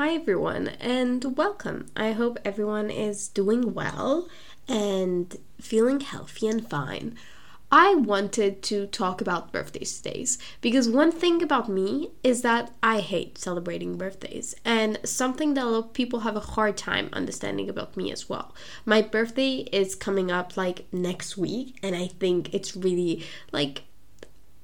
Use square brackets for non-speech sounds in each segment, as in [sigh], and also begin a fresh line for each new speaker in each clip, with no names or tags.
Hi, everyone, and welcome. I hope everyone is doing well and feeling healthy and fine. I wanted to talk about birthdays today because one thing about me is that I hate celebrating birthdays, and something that a lot of people have a hard time understanding about me as well. My birthday is coming up like next week, and I think it's really like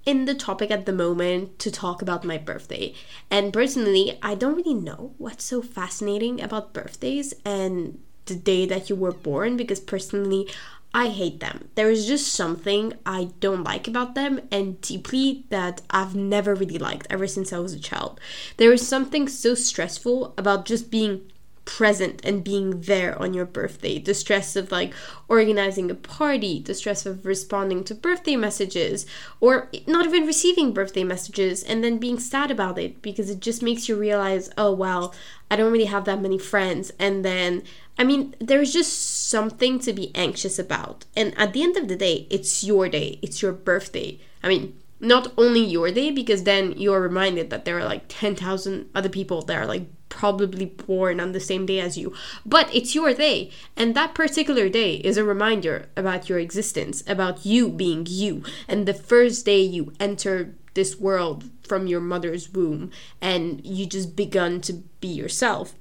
in the topic at the moment to talk about my birthday. And personally, I don't really know what's so fascinating about birthdays and the day that you were born because personally, I hate them. There is just something I don't like about them and deeply that I've never really liked ever since I was a child. There is something so stressful about just being present and being there on your birthday. The stress of like organizing a party, the stress of responding to birthday messages, or not even receiving birthday messages and then being sad about it because it just makes you realize, oh, well, I don't really have that many friends. And then, I mean, there's just something to be anxious about. And at the end of the day, it's your day, it's your birthday. I mean, not only your day because then you're reminded that there are like 10,000 other people that are like probably born on the same day as you. But it's your day and that particular day is a reminder about your existence about you being you and the first day you enter this world from your mother's womb and you just begun to be yourself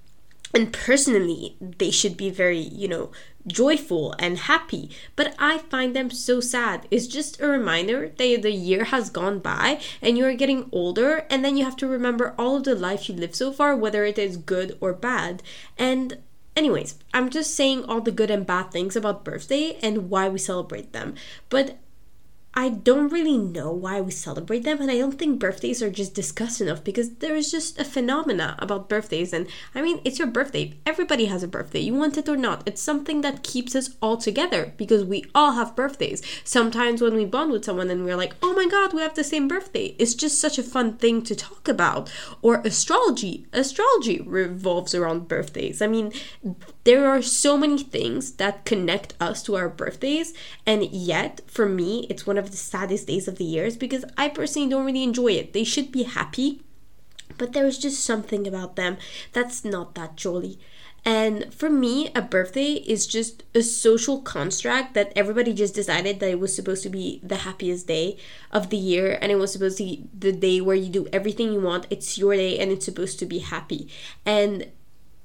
and personally they should be very you know joyful and happy. But i find them so sad. It's just a reminder that the year has gone by and you're getting older and then you have to remember all of the life you lived so far whether it is good or bad. And anyways i'm just saying all the good and bad things about birthday and why we celebrate them. But I don't really know why we celebrate them, and I don't think birthdays are just discussed enough because there is just a phenomena about birthdays. And I mean, it's your birthday. Everybody has a birthday, you want it or not. It's something that keeps us all together because we all have birthdays. Sometimes when we bond with someone and we're like, oh my god, we have the same birthday, it's just such a fun thing to talk about. Or astrology. Astrology revolves around birthdays. I mean, there are so many things that connect us to our birthdays, and yet, for me, it's one of the saddest days of the years because I personally don't really enjoy it. They should be happy, but there's just something about them that's not that jolly. And for me, a birthday is just a social construct that everybody just decided that it was supposed to be the happiest day of the year and it was supposed to be the day where you do everything you want. It's your day and it's supposed to be happy. And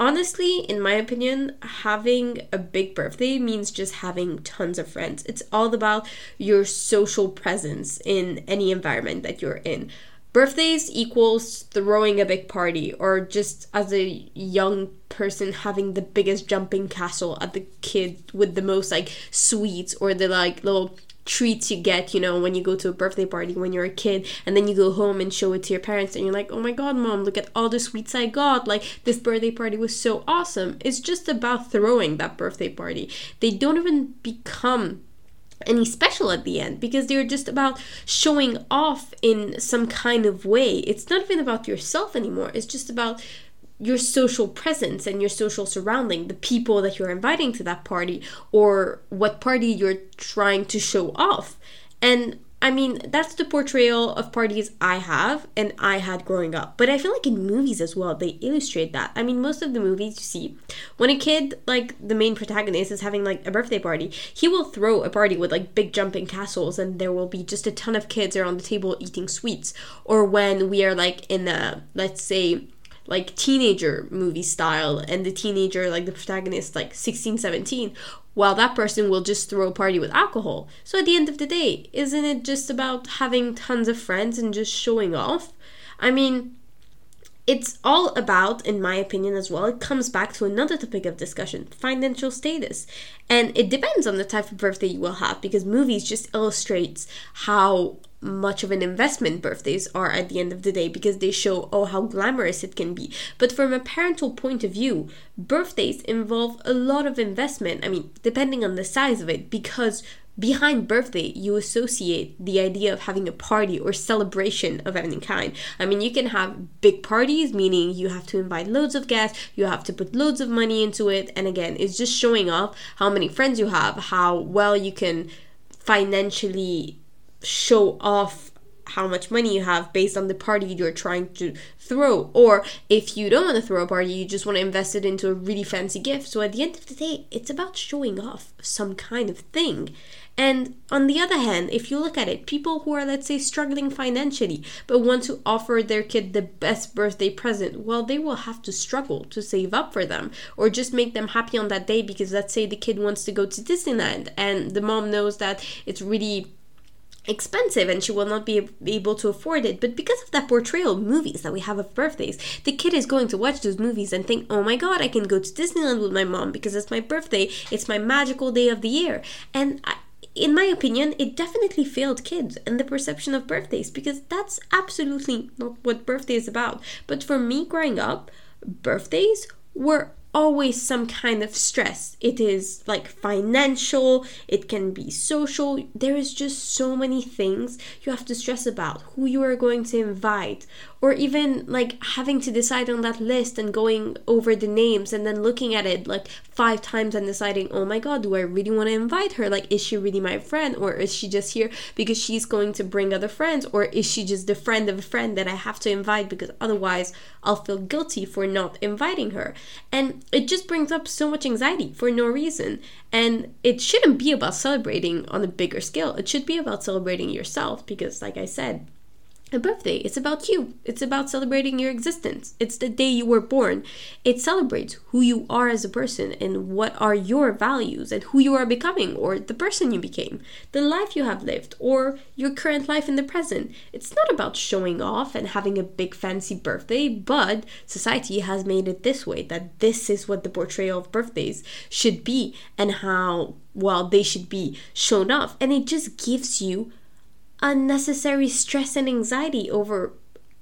honestly, in my opinion, having a big birthday means just having tons of friends. It's all about your social presence in any environment that you're in. Birthdays equals throwing a big party, or just as a young person having the biggest jumping castle at the kid with the most like sweets or the like little treats you get, you know, when you go to a birthday party when you're a kid and then you go home and show it to your parents and you're like, oh my god, mom, look at all the sweets I got. Like, this birthday party was so awesome. It's just about throwing that birthday party. They don't even become any special at the end because they're just about showing off in some kind of way. It's not even about yourself anymore, it's just about your social presence and your social surrounding, the people that you're inviting to that party, or what party you're trying to show off. And I mean, that's the portrayal of parties I have and I had growing up. But I feel like in movies as well, they illustrate that. I mean, most of the movies you see, when a kid, like the main protagonist, is having like a birthday party, he will throw a party with like big jumping castles and there will be just a ton of kids around the table eating sweets. Or when we are like in a, let's say, like teenager movie style and the teenager like the protagonist like 16 17 while that person will just throw a party with alcohol. So at the end of the day isn't it just about having tons of friends and just showing off? I mean it's all about, in my opinion as well, it comes back to another topic of discussion financial status. And it depends on the type of birthday you will have because movies just illustrates how much of an investment birthdays are at the end of the day because they show oh how glamorous it can be but from a parental point of view birthdays involve a lot of investment i mean depending on the size of it because behind birthday you associate the idea of having a party or celebration of any kind. I mean you can have big parties meaning you have to invite loads of guests you have to put loads of money into it and again it's just showing off how many friends you have how well you can financially show off how much money you have based on the party you're trying to throw. Or if you don't want to throw a party, you just want to invest it into a really fancy gift. So at the end of the day, it's about showing off some kind of thing. And on the other hand, if you look at it, people who are, let's say, struggling financially but want to offer their kid the best birthday present, well, they will have to struggle to save up for them or just make them happy on that day because, let's say, the kid wants to go to Disneyland and the mom knows that it's really expensive and she will not be able to afford it. But because of that portrayal of movies that we have of birthdays, the kid is going to watch those movies and think, oh my god, I can go to Disneyland with my mom because it's my birthday, it's my magical day of the year. And I, in my opinion, it definitely failed kids and the perception of birthdays because that's absolutely not what birthday is about. But for me growing up, birthdays were always some kind of stress. It is like financial, it can be social. There is just so many things you have to stress about who you are going to invite, or even like having to decide on that list and going over the names and then looking at it like five times and deciding, oh my god, do I really want to invite her? Like, is she really my friend, or is she just here because she's going to bring other friends, or is she just the friend of a friend that I have to invite because otherwise I'll feel guilty for not inviting her? And it just brings up so much anxiety for no reason. And it shouldn't be about celebrating on a bigger scale, it should be about celebrating yourself because, like I said, a birthday. It's about you. It's about celebrating your existence. It's the day you were born. It celebrates who you are as a person and what are your values and who you are becoming or the person you became, the life you have lived or your current life in the present. It's not about showing off and having a big fancy birthday, but society has made it this way that this is what the portrayal of birthdays should be and how well they should be shown off. And it just gives you unnecessary stress and anxiety over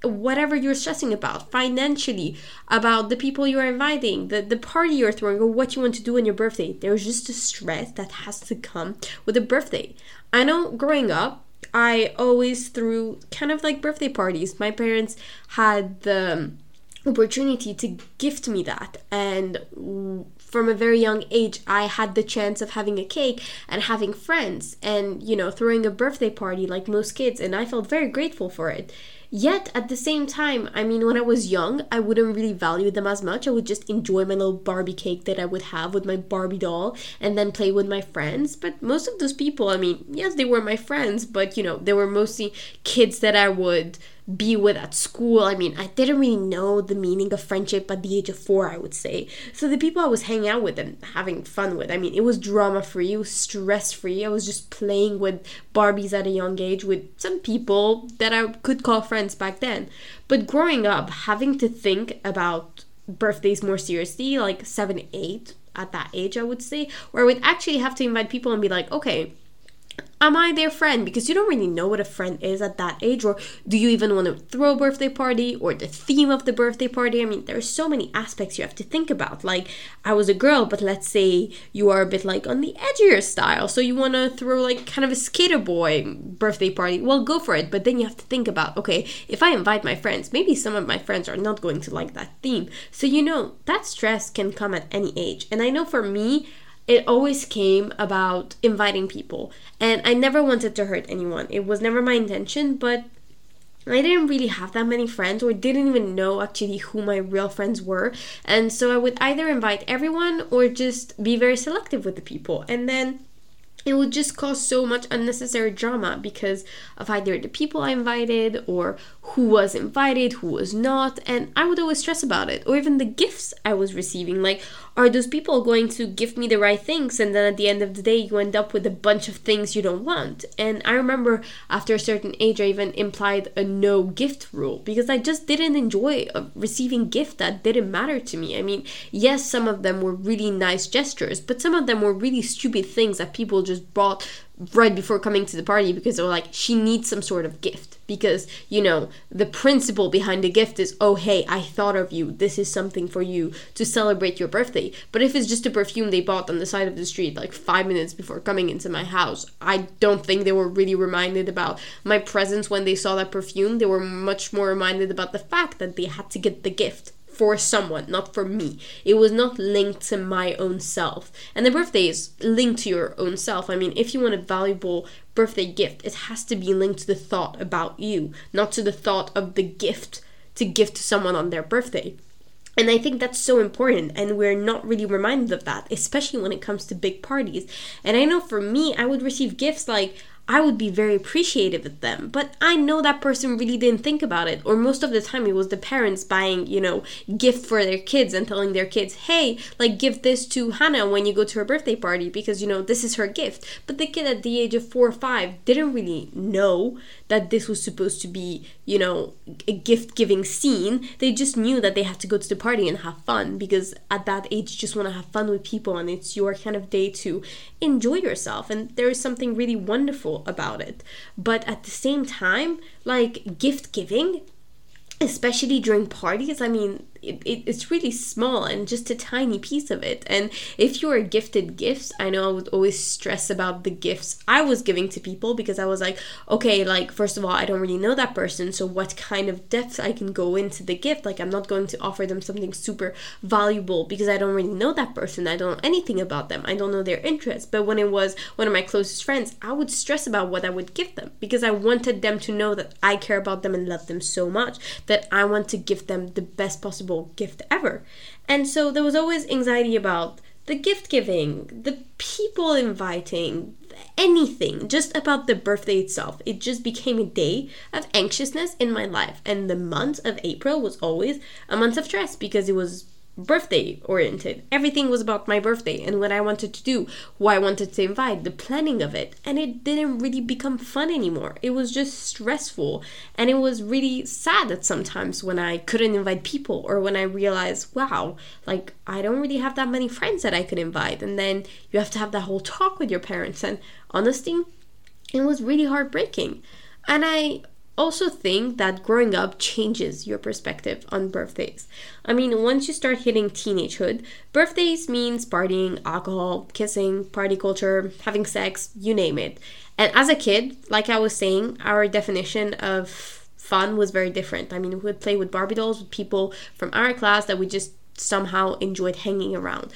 whatever you're stressing about financially about the people you're inviting the, the party you're throwing or what you want to do on your birthday. There's just a stress that has to come with a birthday. I know growing up i always threw kind of like birthday parties. My parents had the opportunity to gift me that and from a very young age i had the chance of having a cake and having friends and you know throwing a birthday party like most kids and i felt very grateful for it Yet at the same time, I mean, when I was young, I wouldn't really value them as much. I would just enjoy my little Barbie cake that I would have with my Barbie doll and then play with my friends. But most of those people, I mean, yes, they were my friends, but you know, they were mostly kids that I would be with at school. I mean, I didn't really know the meaning of friendship at the age of four, I would say. So the people I was hanging out with and having fun with, I mean, it was drama free, it was stress free. I was just playing with Barbies at a young age with some people that I could call friends back then. But growing up, having to think about birthdays more seriously, like seven, eight, at that age, I would say, where I would actually have to invite people and be like, okay, am I their friend? Because you don't really know what a friend is at that age, or do you even want to throw a birthday party or the theme of the birthday party? I mean, there are so many aspects you have to think about. Like, I was a girl, but let's say you are a bit like on the edgier style, so you want to throw like kind of a skater boy birthday party. Well, go for it, but then you have to think about okay, if I invite my friends, maybe some of my friends are not going to like that theme. So, you know, that stress can come at any age. And I know for me, it always came about inviting people. And I never wanted to hurt anyone. It was never my intention, but I didn't really have that many friends or didn't even know actually who my real friends were. And so I would either invite everyone or just be very selective with the people. And then it would just cause so much unnecessary drama because of either the people I invited or who was invited, who was not, and I would always stress about it, or even the gifts I was receiving. Like, are those people going to give me the right things? And then at the end of the day, you end up with a bunch of things you don't want. And I remember after a certain age, I even implied a no gift rule because I just didn't enjoy uh, receiving gifts that didn't matter to me. I mean, yes, some of them were really nice gestures, but some of them were really stupid things that people just brought right before coming to the party because they were like, she needs some sort of gift. Because, you know, the principle behind the gift is, oh, hey, I thought of you. This is something for you to celebrate your birthday. But if it's just a perfume they bought on the side of the street like five minutes before coming into my house, I don't think they were really reminded about my presence when they saw that perfume. They were much more reminded about the fact that they had to get the gift for someone, not for me. It was not linked to my own self. And the birthday is linked to your own self. I mean, if you want a valuable birthday gift, it has to be linked to the thought about you, not to the thought of the gift to give to someone on their birthday. And I think that's so important, and we're not really reminded of that, especially when it comes to big parties. And I know for me, I would receive gifts like I would be very appreciative of them. But I know that person really didn't think about it. Or most of the time it was the parents buying, you know, gift for their kids and telling their kids, hey, like give this to Hannah when you go to her birthday party because, you know, this is her gift. But the kid at the age of four or five didn't really know that this was supposed to be, you know, a gift giving scene. They just knew that they had to go to the party and have fun because at that age you just want to have fun with people and it's your kind of day to enjoy yourself. And there is something really wonderful about it. But at the same time, like gift giving, especially during parties, I mean, it, it, it's really small and just a tiny piece of it. And if you are gifted gifts, I know I would always stress about the gifts I was giving to people because I was like, okay, like, first of all, I don't really know that person. So, what kind of depth I can go into the gift? Like, I'm not going to offer them something super valuable because I don't really know that person. I don't know anything about them. I don't know their interests. But when it was one of my closest friends, I would stress about what I would give them because I wanted them to know that I care about them and love them so much that I want to give them the best possible gift ever. And so there was always anxiety about the gift giving, the people inviting, anything, just about the birthday itself. It just became a day of anxiousness in my life. And the month of April was always a month of stress because it was birthday oriented. Everything was about my birthday and what I wanted to do, who I wanted to invite, the planning of it. And it didn't really become fun anymore. It was just stressful. And it was really sad at sometimes when I couldn't invite people or when I realized, wow, like I don't really have that many friends that I could invite. And then you have to have that whole talk with your parents. And honestly, it was really heartbreaking. And I also think that growing up changes your perspective on birthdays. I mean, once you start hitting teenagehood, birthdays means partying, alcohol, kissing, party culture, having sex, you name it. And as a kid, like I was saying, our definition of fun was very different. I mean, we would play with Barbie dolls with people from our class that we just somehow enjoyed hanging around.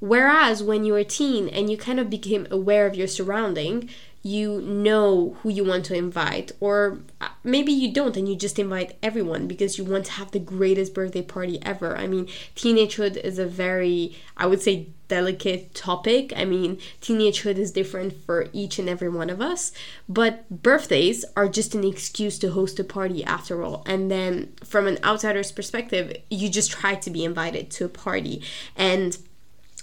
Whereas when you were a teen and you kind of became aware of your surrounding, you know who you want to invite or uh, maybe you don't and you just invite everyone because you want to have the greatest birthday party ever. I mean teenagehood is a very i would say delicate topic. I mean teenagehood is different for each and every one of us but birthdays are just an excuse to host a party after all. And then from an outsider's perspective you just try to be invited to a party. And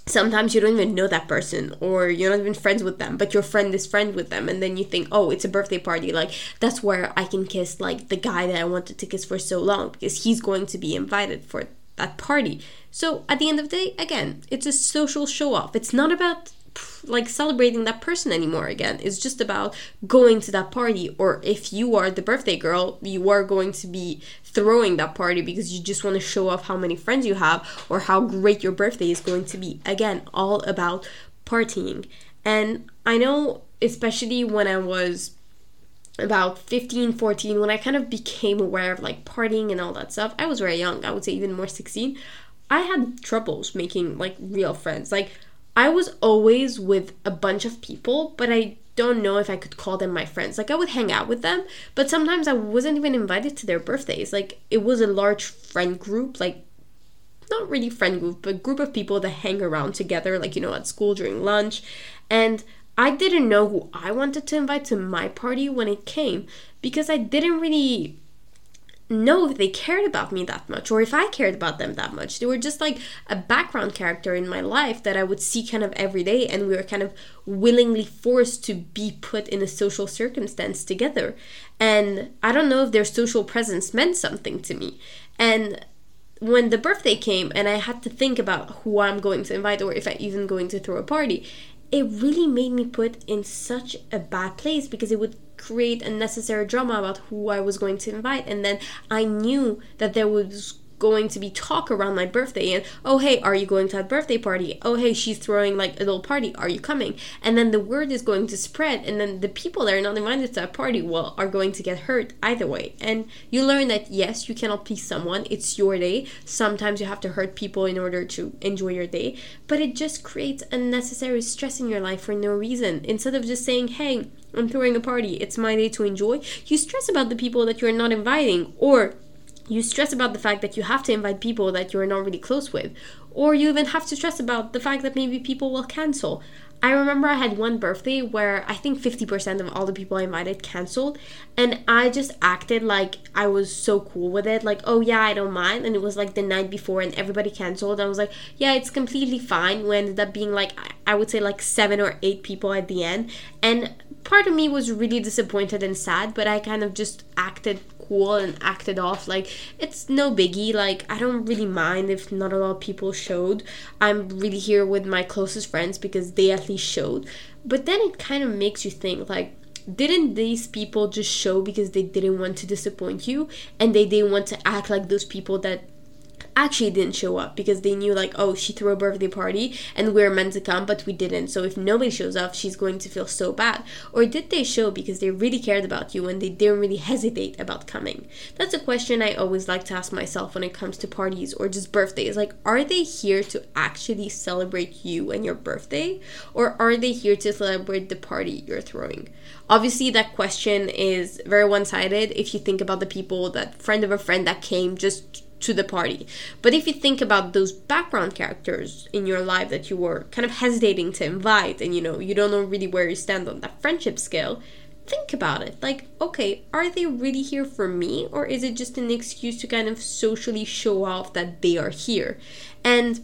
sometimes you don't even know that person or you're not even friends with them but your friend is friend with them and then you think oh it's a birthday party like that's where i can kiss like the guy that i wanted to kiss for so long because he's going to be invited for that party. So at the end of the day again it's a social show off it's not about like celebrating that person anymore again. It's just about going to that party, or if you are the birthday girl, you are going to be throwing that party because you just want to show off how many friends you have or how great your birthday is going to be. Again, all about partying. And I know, especially when I was about 15 14 when i kind of became aware of like partying and all that stuff i was very young i would say even more 16 i had troubles making like real friends like I was always with a bunch of people, but I don't know if I could call them my friends. Like I would hang out with them, but sometimes I wasn't even invited to their birthdays. Like it was a large friend group, like not really friend group, but group of people that hang around together, like you know, at school during lunch. And I didn't know who I wanted to invite to my party when it came because I didn't really know if they cared about me that much or if I cared about them that much. They were just like a background character in my life that I would see kind of every day, and we were kind of willingly forced to be put in a social circumstance together. And I don't know if their social presence meant something to me. And when the birthday came and I had to think about who I'm going to invite or if I'm even going to throw a party, it really made me put in such a bad place because it would create unnecessary drama about who I was going to invite. And then I knew that there was going to be talk around my birthday and oh hey are you going to that birthday party? Oh hey she's throwing like a little party. Are you coming? And then the word is going to spread and then the people that are not invited to that party well are going to get hurt either way. And you learn that yes you cannot please someone. It's your day. Sometimes you have to hurt people in order to enjoy your day. But it just creates unnecessary stress in your life for no reason. Instead of just saying hey i'm throwing a party. It's my day to enjoy you stress about the people that you're not inviting or you stress about the fact that you have to invite people that you're not really close with, or you even have to stress about the fact that maybe people will cancel. I remember I had one birthday where I think 50% of all the people I invited canceled, and I just acted like I was so cool with it. Like, oh yeah, I don't mind. And it was like the night before, and everybody canceled. I was like, yeah, it's completely fine. We ended up being like, I would say like seven or eight people at the end. And part of me was really disappointed and sad, but I kind of just acted cool and acted off like it's no biggie like i don't really mind if not a lot of people showed. I'm really here with my closest friends because they at least showed. But then it kind of makes you think like didn't these people just show because they didn't want to disappoint you and they didn't want to act like those people that actually didn't show up because they knew like oh she threw a birthday party and we are meant to come but we didn't. So if nobody shows up she's going to feel so bad. Or did they show because they really cared about you and they didn't really hesitate about coming? That's a question i always like to ask myself when it comes to parties or just birthdays. Like are they here to actually celebrate you and your birthday? Or are they here to celebrate the party you're throwing? Obviously that question is very one-sided. If you think about the people that friend of a friend that came just to the party. But if you think about those background characters in your life that you were kind of hesitating to invite and you know, you don't know really where you stand on that friendship scale, think about it. Like, okay, are they really here for me or is it just an excuse to kind of socially show off that they are here? And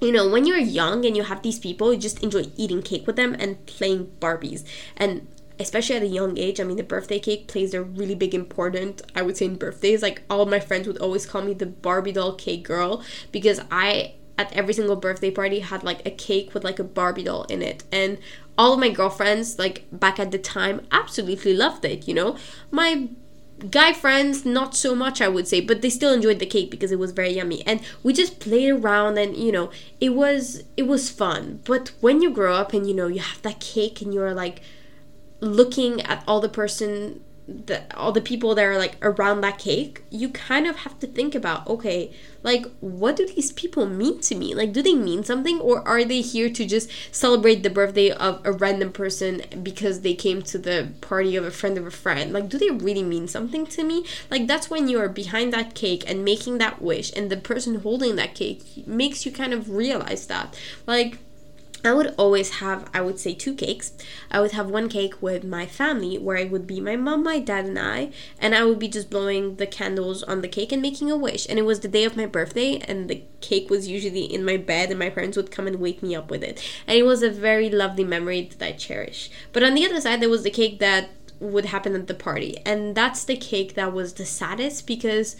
you know, when you're young and you have these people, you just enjoy eating cake with them and playing Barbies. And especially at a young age. I mean, the birthday cake plays a really big important, I would say, in birthdays. Like, all my friends would always call me the Barbie doll cake girl because I, at every single birthday party, had like a cake with like a Barbie doll in it. And all of my girlfriends, like back at the time, absolutely loved it, you know? My guy friends not so much i would say but they still enjoyed the cake because it was very yummy and we just played around and you know it was it was fun but when you grow up and you know you have that cake and you're like looking at all the person the all the people that are like around that cake you kind of have to think about okay like what do these people mean to me? Like do they mean something? Or are they here to just celebrate the birthday of a random person because they came to the party of a friend of a friend? Like do they really mean something to me? Like that's when you are behind that cake and making that wish and the person holding that cake makes you kind of realize that. Like I would always have, I would say, two cakes. I would have one cake with my family, where it would be my mom, my dad, and I, and I would be just blowing the candles on the cake and making a wish. And it was the day of my birthday, and the cake was usually in my bed, and my parents would come and wake me up with it. And it was a very lovely memory that I cherish. But on the other side, there was the cake that would happen at the party, and that's the cake that was the saddest because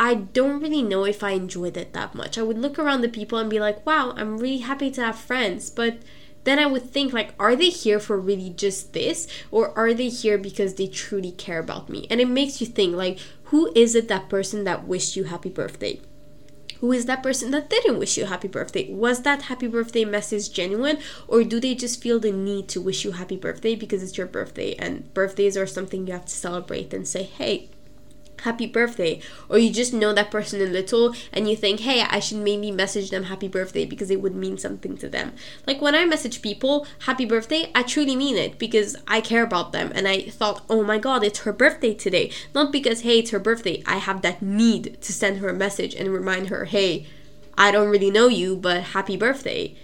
I don't really know if I enjoyed it that much. I would look around the people and be like, wow, I'm really happy to have friends. But then I would think, like, are they here for really just this? Or are they here because they truly care about me? And it makes you think, like, who is it that person that wished you happy birthday? Who is that person that didn't wish you happy birthday? Was that happy birthday message genuine? Or do they just feel the need to wish you happy birthday because it's your birthday and birthdays are something you have to celebrate and say, hey, happy birthday or you just know that person a little and you think hey i should maybe message them happy birthday because it would mean something to them. Like when i message people happy birthday i truly mean it because i care about them and i thought oh my god it's her birthday today. Not because hey it's her birthday. I have that need to send her a message and remind her hey i don't really know you but happy birthday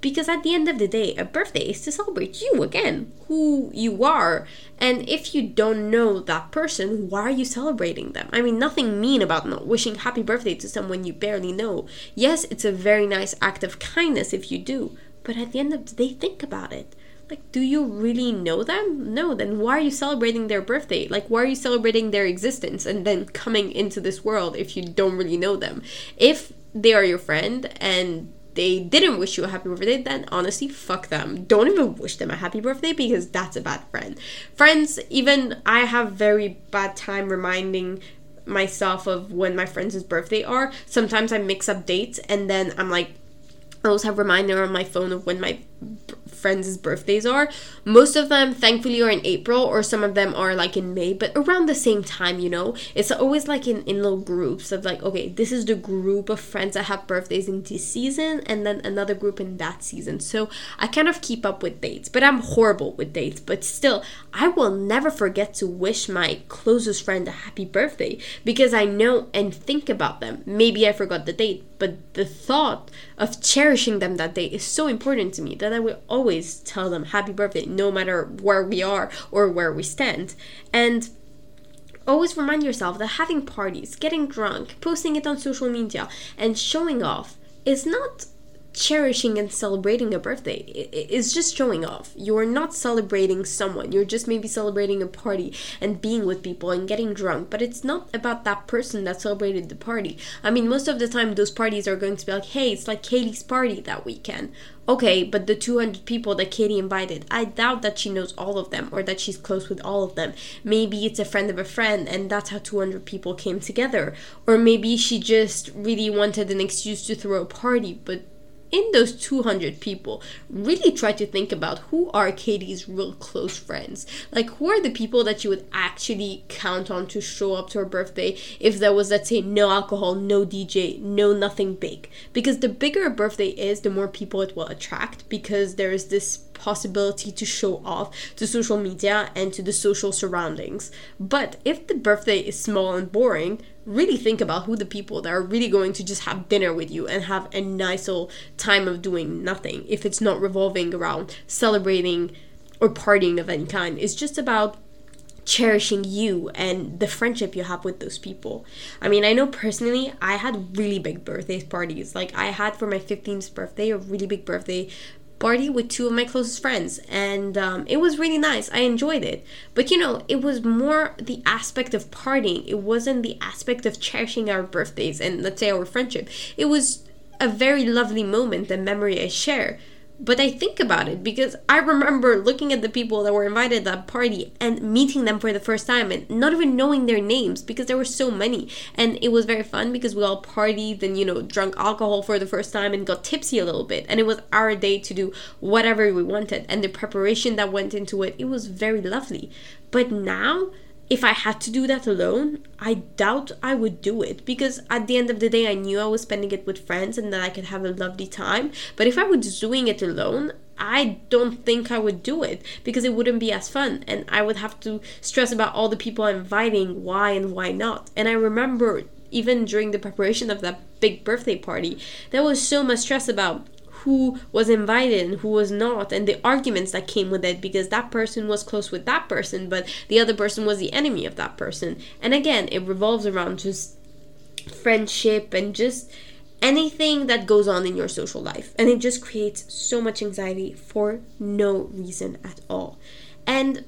because at the end of the day, a birthday is to celebrate you again, who you are. And if you don't know that person, why are you celebrating them? I mean, nothing mean about not wishing happy birthday to someone you barely know. Yes, it's a very nice act of kindness if you do, but at the end of the day, think about it. Like, do you really know them? No, then why are you celebrating their birthday? Like, why are you celebrating their existence and then coming into this world if you don't really know them? If they are your friend and they didn't wish you a happy birthday, then honestly, fuck them. Don't even wish them a happy birthday because that's a bad friend. Friends, even I have very bad time reminding myself of when my friends' birthday are. Sometimes I mix up dates and then I'm like I always have reminder on my phone of when my friends' birthdays are. Most of them, thankfully, are in April, or some of them are like in May, but around the same time, you know? It's always like in, in little groups of like, okay, this is the group of friends that have birthdays in this season, and then another group in that season. So I kind of keep up with dates, but I'm horrible with dates. But still, I will never forget to wish my closest friend a happy birthday because I know and think about them. Maybe I forgot the date, but the thought of cherishing them that day is so important to me that I will always tell them happy birthday no matter where we are or where we stand. And always remind yourself that having parties, getting drunk, posting it on social media, and showing off is not cherishing and celebrating a birthday is just showing off. You're not celebrating someone. You're just maybe celebrating a party and being with people and getting drunk. But it's not about that person that celebrated the party. I mean, most of the time, those parties are going to be like, hey, it's like Katie's party that weekend. Okay, but the 200 people that Katie invited, I doubt that she knows all of them or that she's close with all of them. Maybe it's a friend of a friend and that's how 200 people came together. Or maybe she just really wanted an excuse to throw a party, but in those 200 people, really try to think about who are Katie's real close friends. Like, who are the people that you would actually count on to show up to her birthday if there was, let's say, no alcohol, no DJ, no nothing big? Because the bigger a birthday is, the more people it will attract because there is this possibility to show off to social media and to the social surroundings. But if the birthday is small and boring, really think about who the people that are really going to just have dinner with you and have a nice little time of doing nothing if it's not revolving around celebrating or partying of any kind. It's just about cherishing you and the friendship you have with those people. I mean, I know personally, I had really big birthday parties. Like, I had for my 15th birthday a really big birthday party with two of my closest friends and um, it was really nice. I enjoyed it. But you know it was more the aspect of partying. It wasn't the aspect of cherishing our birthdays and let's say our friendship. It was a very lovely moment and memory i share but I think about it because I remember looking at the people that were invited to that party and meeting them for the first time and not even knowing their names because there were so many. And it was very fun because we all partied and, you know, drunk alcohol for the first time and got tipsy a little bit. And it was our day to do whatever we wanted. And the preparation that went into it, it was very lovely. But now, if I had to do that alone, I doubt I would do it because at the end of the day, I knew I was spending it with friends and that I could have a lovely time. But if I was doing it alone, I don't think I would do it because it wouldn't be as fun and I would have to stress about all the people I'm inviting, why and why not. And I remember even during the preparation of that big birthday party, there was so much stress about who was invited and who was not and the arguments that came with it because that person was close with that person but the other person was the enemy of that person. And again it revolves around just friendship and just anything that goes on in your social life. And it just creates so much anxiety for no reason at all. And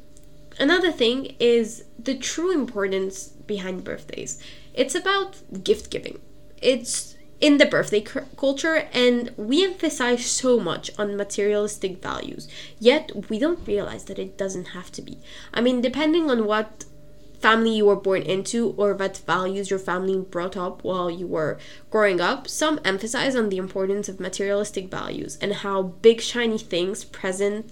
another thing is the true importance behind birthdays. It's about gift giving. It's in the birthday culture and we emphasize so much on materialistic values yet we don't realize that it doesn't have to be. I mean depending on what family you were born into or what values your family brought up while you were growing up some emphasize on the importance of materialistic values and how big shiny things present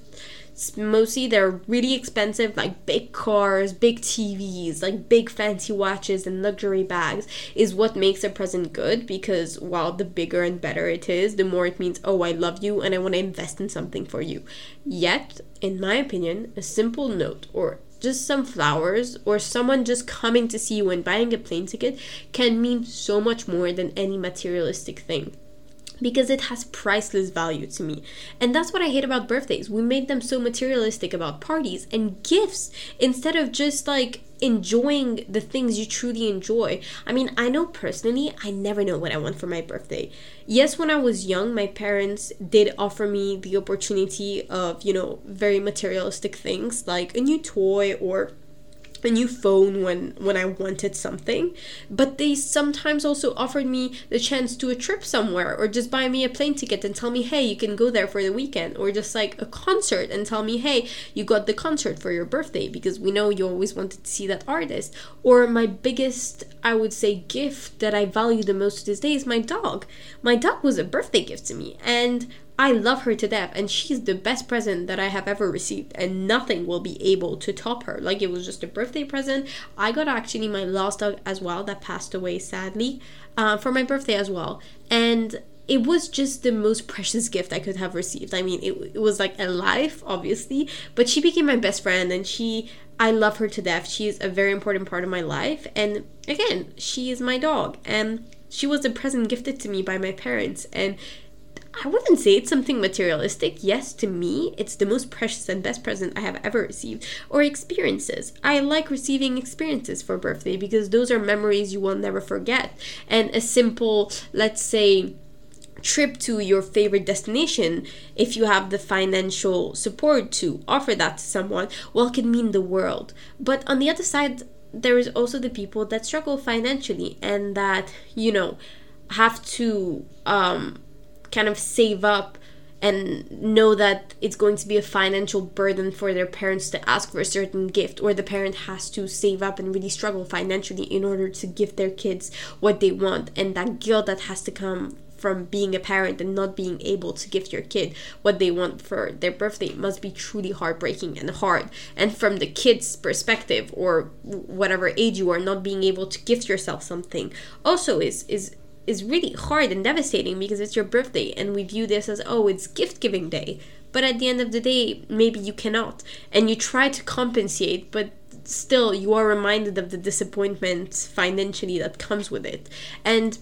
mostly they're really expensive like big cars big tvs like big fancy watches and luxury bags is what makes a present good because while the bigger and better it is the more it means oh i love you and i want to invest in something for you. Yet in my opinion a simple note or just some flowers or someone just coming to see you and buying a plane ticket can mean so much more than any materialistic thing because it has priceless value to me. And that's what I hate about birthdays. We made them so materialistic about parties and gifts instead of just like enjoying the things you truly enjoy. I mean, I know personally, I never know what I want for my birthday. Yes, when I was young, my parents did offer me the opportunity of, you know, very materialistic things like a new toy or a new phone when when I wanted something, but they sometimes also offered me the chance to a trip somewhere or just buy me a plane ticket and tell me, "Hey, you can go there for the weekend," or just like a concert and tell me, "Hey, you got the concert for your birthday because we know you always wanted to see that artist." Or my biggest, I would say, gift that I value the most these days, my dog. My dog was a birthday gift to me and I love her to death, and she's the best present that I have ever received, and nothing will be able to top her. Like, it was just a birthday present. I got actually my last dog as well, that passed away sadly, uh, for my birthday as well. And it was just the most [laughs] precious gift I could have received. I mean, it, it was like a life, obviously, but she became my best friend, and she I love her to death. She is a very important part of my life. And again, she is my dog. And she was a present gifted to me by my parents. And I wouldn't say it's something materialistic. Yes, to me, it's the most precious and best present I have ever received. Or experiences. I like receiving experiences for birthday because those are memories you will never forget. And a simple, let's say, trip to your favorite destination, if you have the financial support to offer that to someone, well, can mean the world. But on the other side, there is also the people that struggle financially and that, you know, have to um, kind of save up and know that it's going to be a financial burden for their parents to ask for a certain gift or the parent has to save up and really struggle financially in order to give their kids what they want and that guilt that has to come from being a parent and not being able to give your kid what they want for their birthday must be truly heartbreaking and hard. And from the kid's perspective or whatever age you are, not being able to gift yourself something also is is is really hard and devastating because it's your birthday and we view this as oh it's gift giving day. But at the end of the day maybe you cannot. And you try to compensate but still you are reminded of the disappointment financially that comes with it. And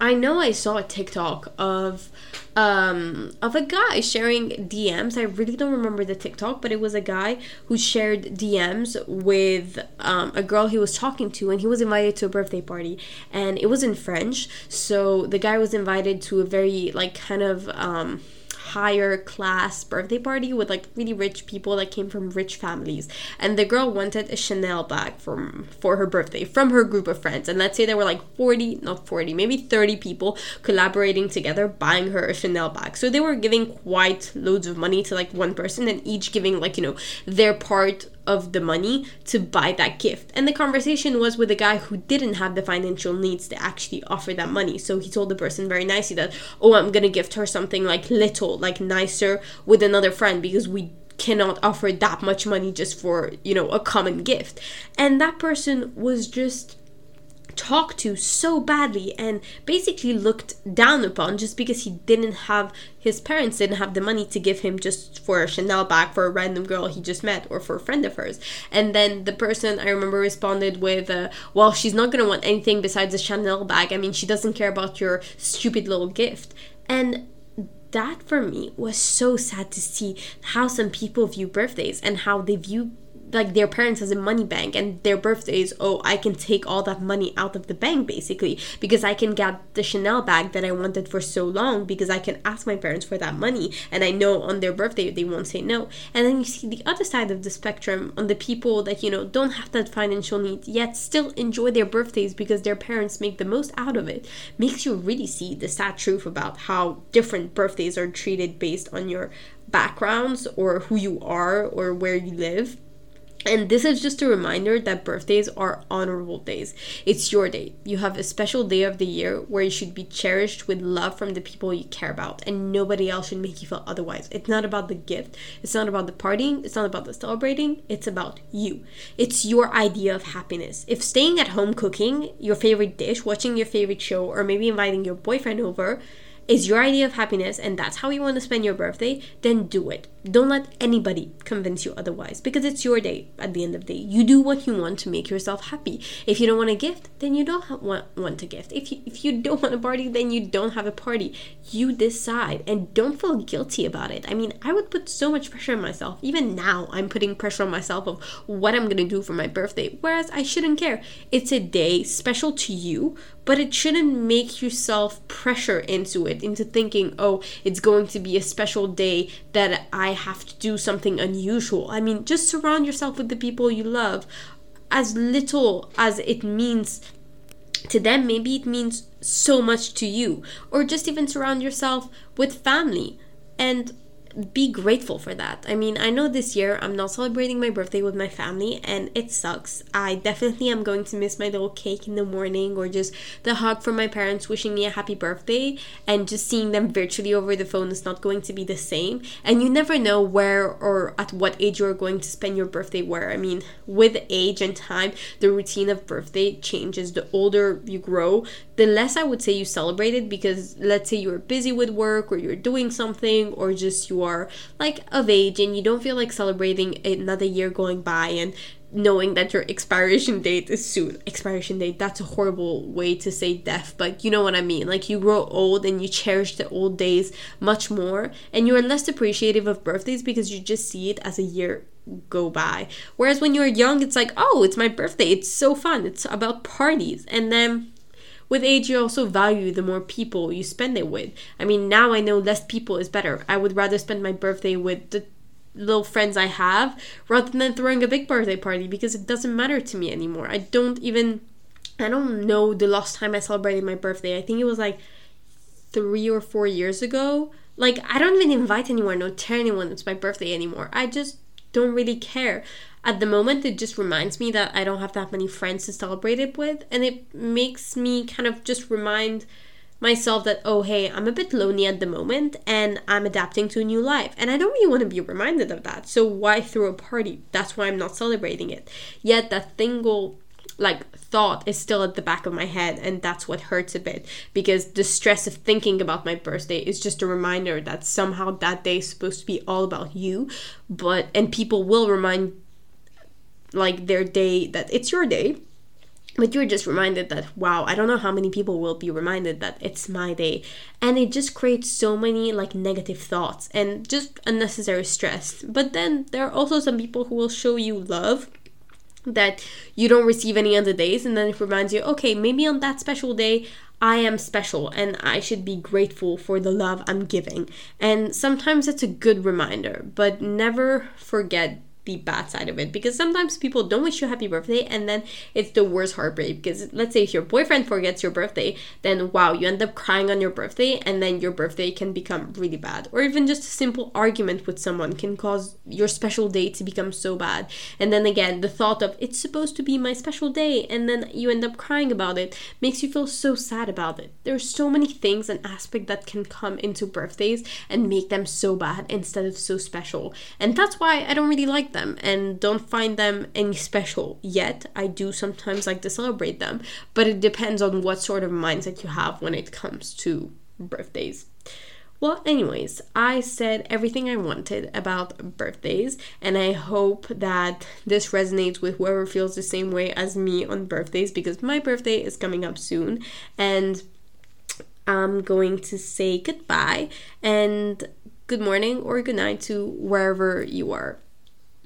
I know I saw a TikTok of um of a guy sharing DMs. I really don't remember the TikTok, but it was a guy who shared DMs with um, a girl he was talking to and he was invited to a birthday party and it was in French. So the guy was invited to a very like kind of um higher class birthday party with like really rich people that came from rich families. And the girl wanted a chanel bag from for her birthday from her group of friends. And let's say there were like 40 not 40 maybe 30 people collaborating together buying her a chanel bag. So they were giving quite loads of money to like one person and each giving like you know their part of the money to buy that gift. And the conversation was with a guy who didn't have the financial needs to actually offer that money. So he told the person very nicely that, oh, I'm going to gift her something like little, like nicer with another friend because we cannot offer that much money just for, you know, a common gift. And that person was just talked to so badly and basically looked down upon just because he didn't have his parents didn't have the money to give him just for a Chanel bag for a random girl he just met or for a friend of hers. And then the person I remember responded with, uh, "Well, she's not gonna want anything besides a Chanel bag. I mean, she doesn't care about your stupid little gift." And that for me was so sad to see how some people view birthdays and how they view like their parents as a money bank and their birthdays oh i can take all that money out of the bank basically because i can get the chanel bag that i wanted for so long because i can ask my parents for that money and i know on their birthday they won't say no. And then you see the other side of the spectrum on the people that you know don't have that financial need yet still enjoy their birthdays because their parents make the most out of it makes you really see the sad truth about how different birthdays are treated based on your backgrounds or who you are or where you live and this is just a reminder that birthdays are honorable days. It's your day. You have a special day of the year where you should be cherished with love from the people you care about, and nobody else should make you feel otherwise. It's not about the gift, it's not about the partying, it's not about the celebrating, it's about you. It's your idea of happiness. If staying at home cooking your favorite dish, watching your favorite show, or maybe inviting your boyfriend over, is your idea of happiness and that's how you want to spend your birthday, then do it. Don't let anybody convince you otherwise because it's your day at the end of the day. You do what you want to make yourself happy. If you don't want a gift, then you don't want, want a gift. If you, if you don't want a party, then you don't have a party. You decide and don't feel guilty about it. I mean, I would put so much pressure on myself. Even now, I'm putting pressure on myself of what I'm going to do for my birthday, whereas I shouldn't care. It's a day special to you, but it shouldn't make yourself pressure into it, into thinking, oh, it's going to be a special day that I have to do something unusual. I mean, just surround yourself with the people you love as little as it means to them, maybe it means so much to you. Or just even surround yourself with family and be grateful for that. I mean, I know this year I'm not celebrating my birthday with my family and it sucks. I definitely am going to miss my little cake in the morning or just the hug from my parents wishing me a happy birthday and just seeing them virtually over the phone is not going to be the same. And you never know where or at what age you're going to spend your birthday where. I mean, with age and time, the routine of birthday changes. The older you grow, the less I would say you celebrate it because let's say you're busy with work or you're doing something or just you are like of age and you don't feel like celebrating another year going by and knowing that your expiration date is soon. Expiration date, that's a horrible way to say death, but you know what I mean. Like you grow old and you cherish the old days much more and you're less appreciative of birthdays because you just see it as a year go by. Whereas when you're young, it's like, oh, it's my birthday. It's so fun. It's about parties. And then with age, you also value the more people you spend it with. I mean, now I know less people is better. I would rather spend my birthday with the little friends I have rather than throwing a big birthday party because it doesn't matter to me anymore. I don't even, I don't know the last time I celebrated my birthday. I think it was like three or four years ago. Like, I don't even invite anyone or tell anyone it's my birthday anymore. I just don't really care. At the moment it just reminds me that I don't have that many friends to celebrate it with and it makes me kind of just remind myself that oh hey I'm a bit lonely at the moment and I'm adapting to a new life. And I don't really want to be reminded of that. So why throw a party? That's why I'm not celebrating it. Yet that single like thought is still at the back of my head and that's what hurts a bit because the stress of thinking about my birthday is just a reminder that somehow that day is supposed to be all about you but and people will remind like their day that it's your day but you're just reminded that wow i don't know how many people will be reminded that it's my day and it just creates so many like negative thoughts and just unnecessary stress. But then there are also some people who will show you love that you don't receive any other days and then it reminds you okay maybe on that special day I am special and I should be grateful for the love I'm giving. And sometimes it's a good reminder, but never forget the bad side of it. Because sometimes people don't wish you happy birthday and then it's the worst heartbreak. Because let's say if your boyfriend forgets your birthday then wow you end up crying on your birthday and then your birthday can become really bad. Or even just a simple argument with someone can cause your special day to become so bad. And then again the thought of it's supposed to be my special day and then you end up crying about it makes you feel so sad about it. There's so many things and aspects that can come into birthdays and make them so bad instead of so special. And that's why I don't really like them and don't find them any special yet. I do sometimes like to celebrate them, but it depends on what sort of mindset you have when it comes to birthdays. Well, anyways, I said everything I wanted about birthdays, and I hope that this resonates with whoever feels the same way as me on birthdays because my birthday is coming up soon, and I'm going to say goodbye and good morning or good night to wherever you are.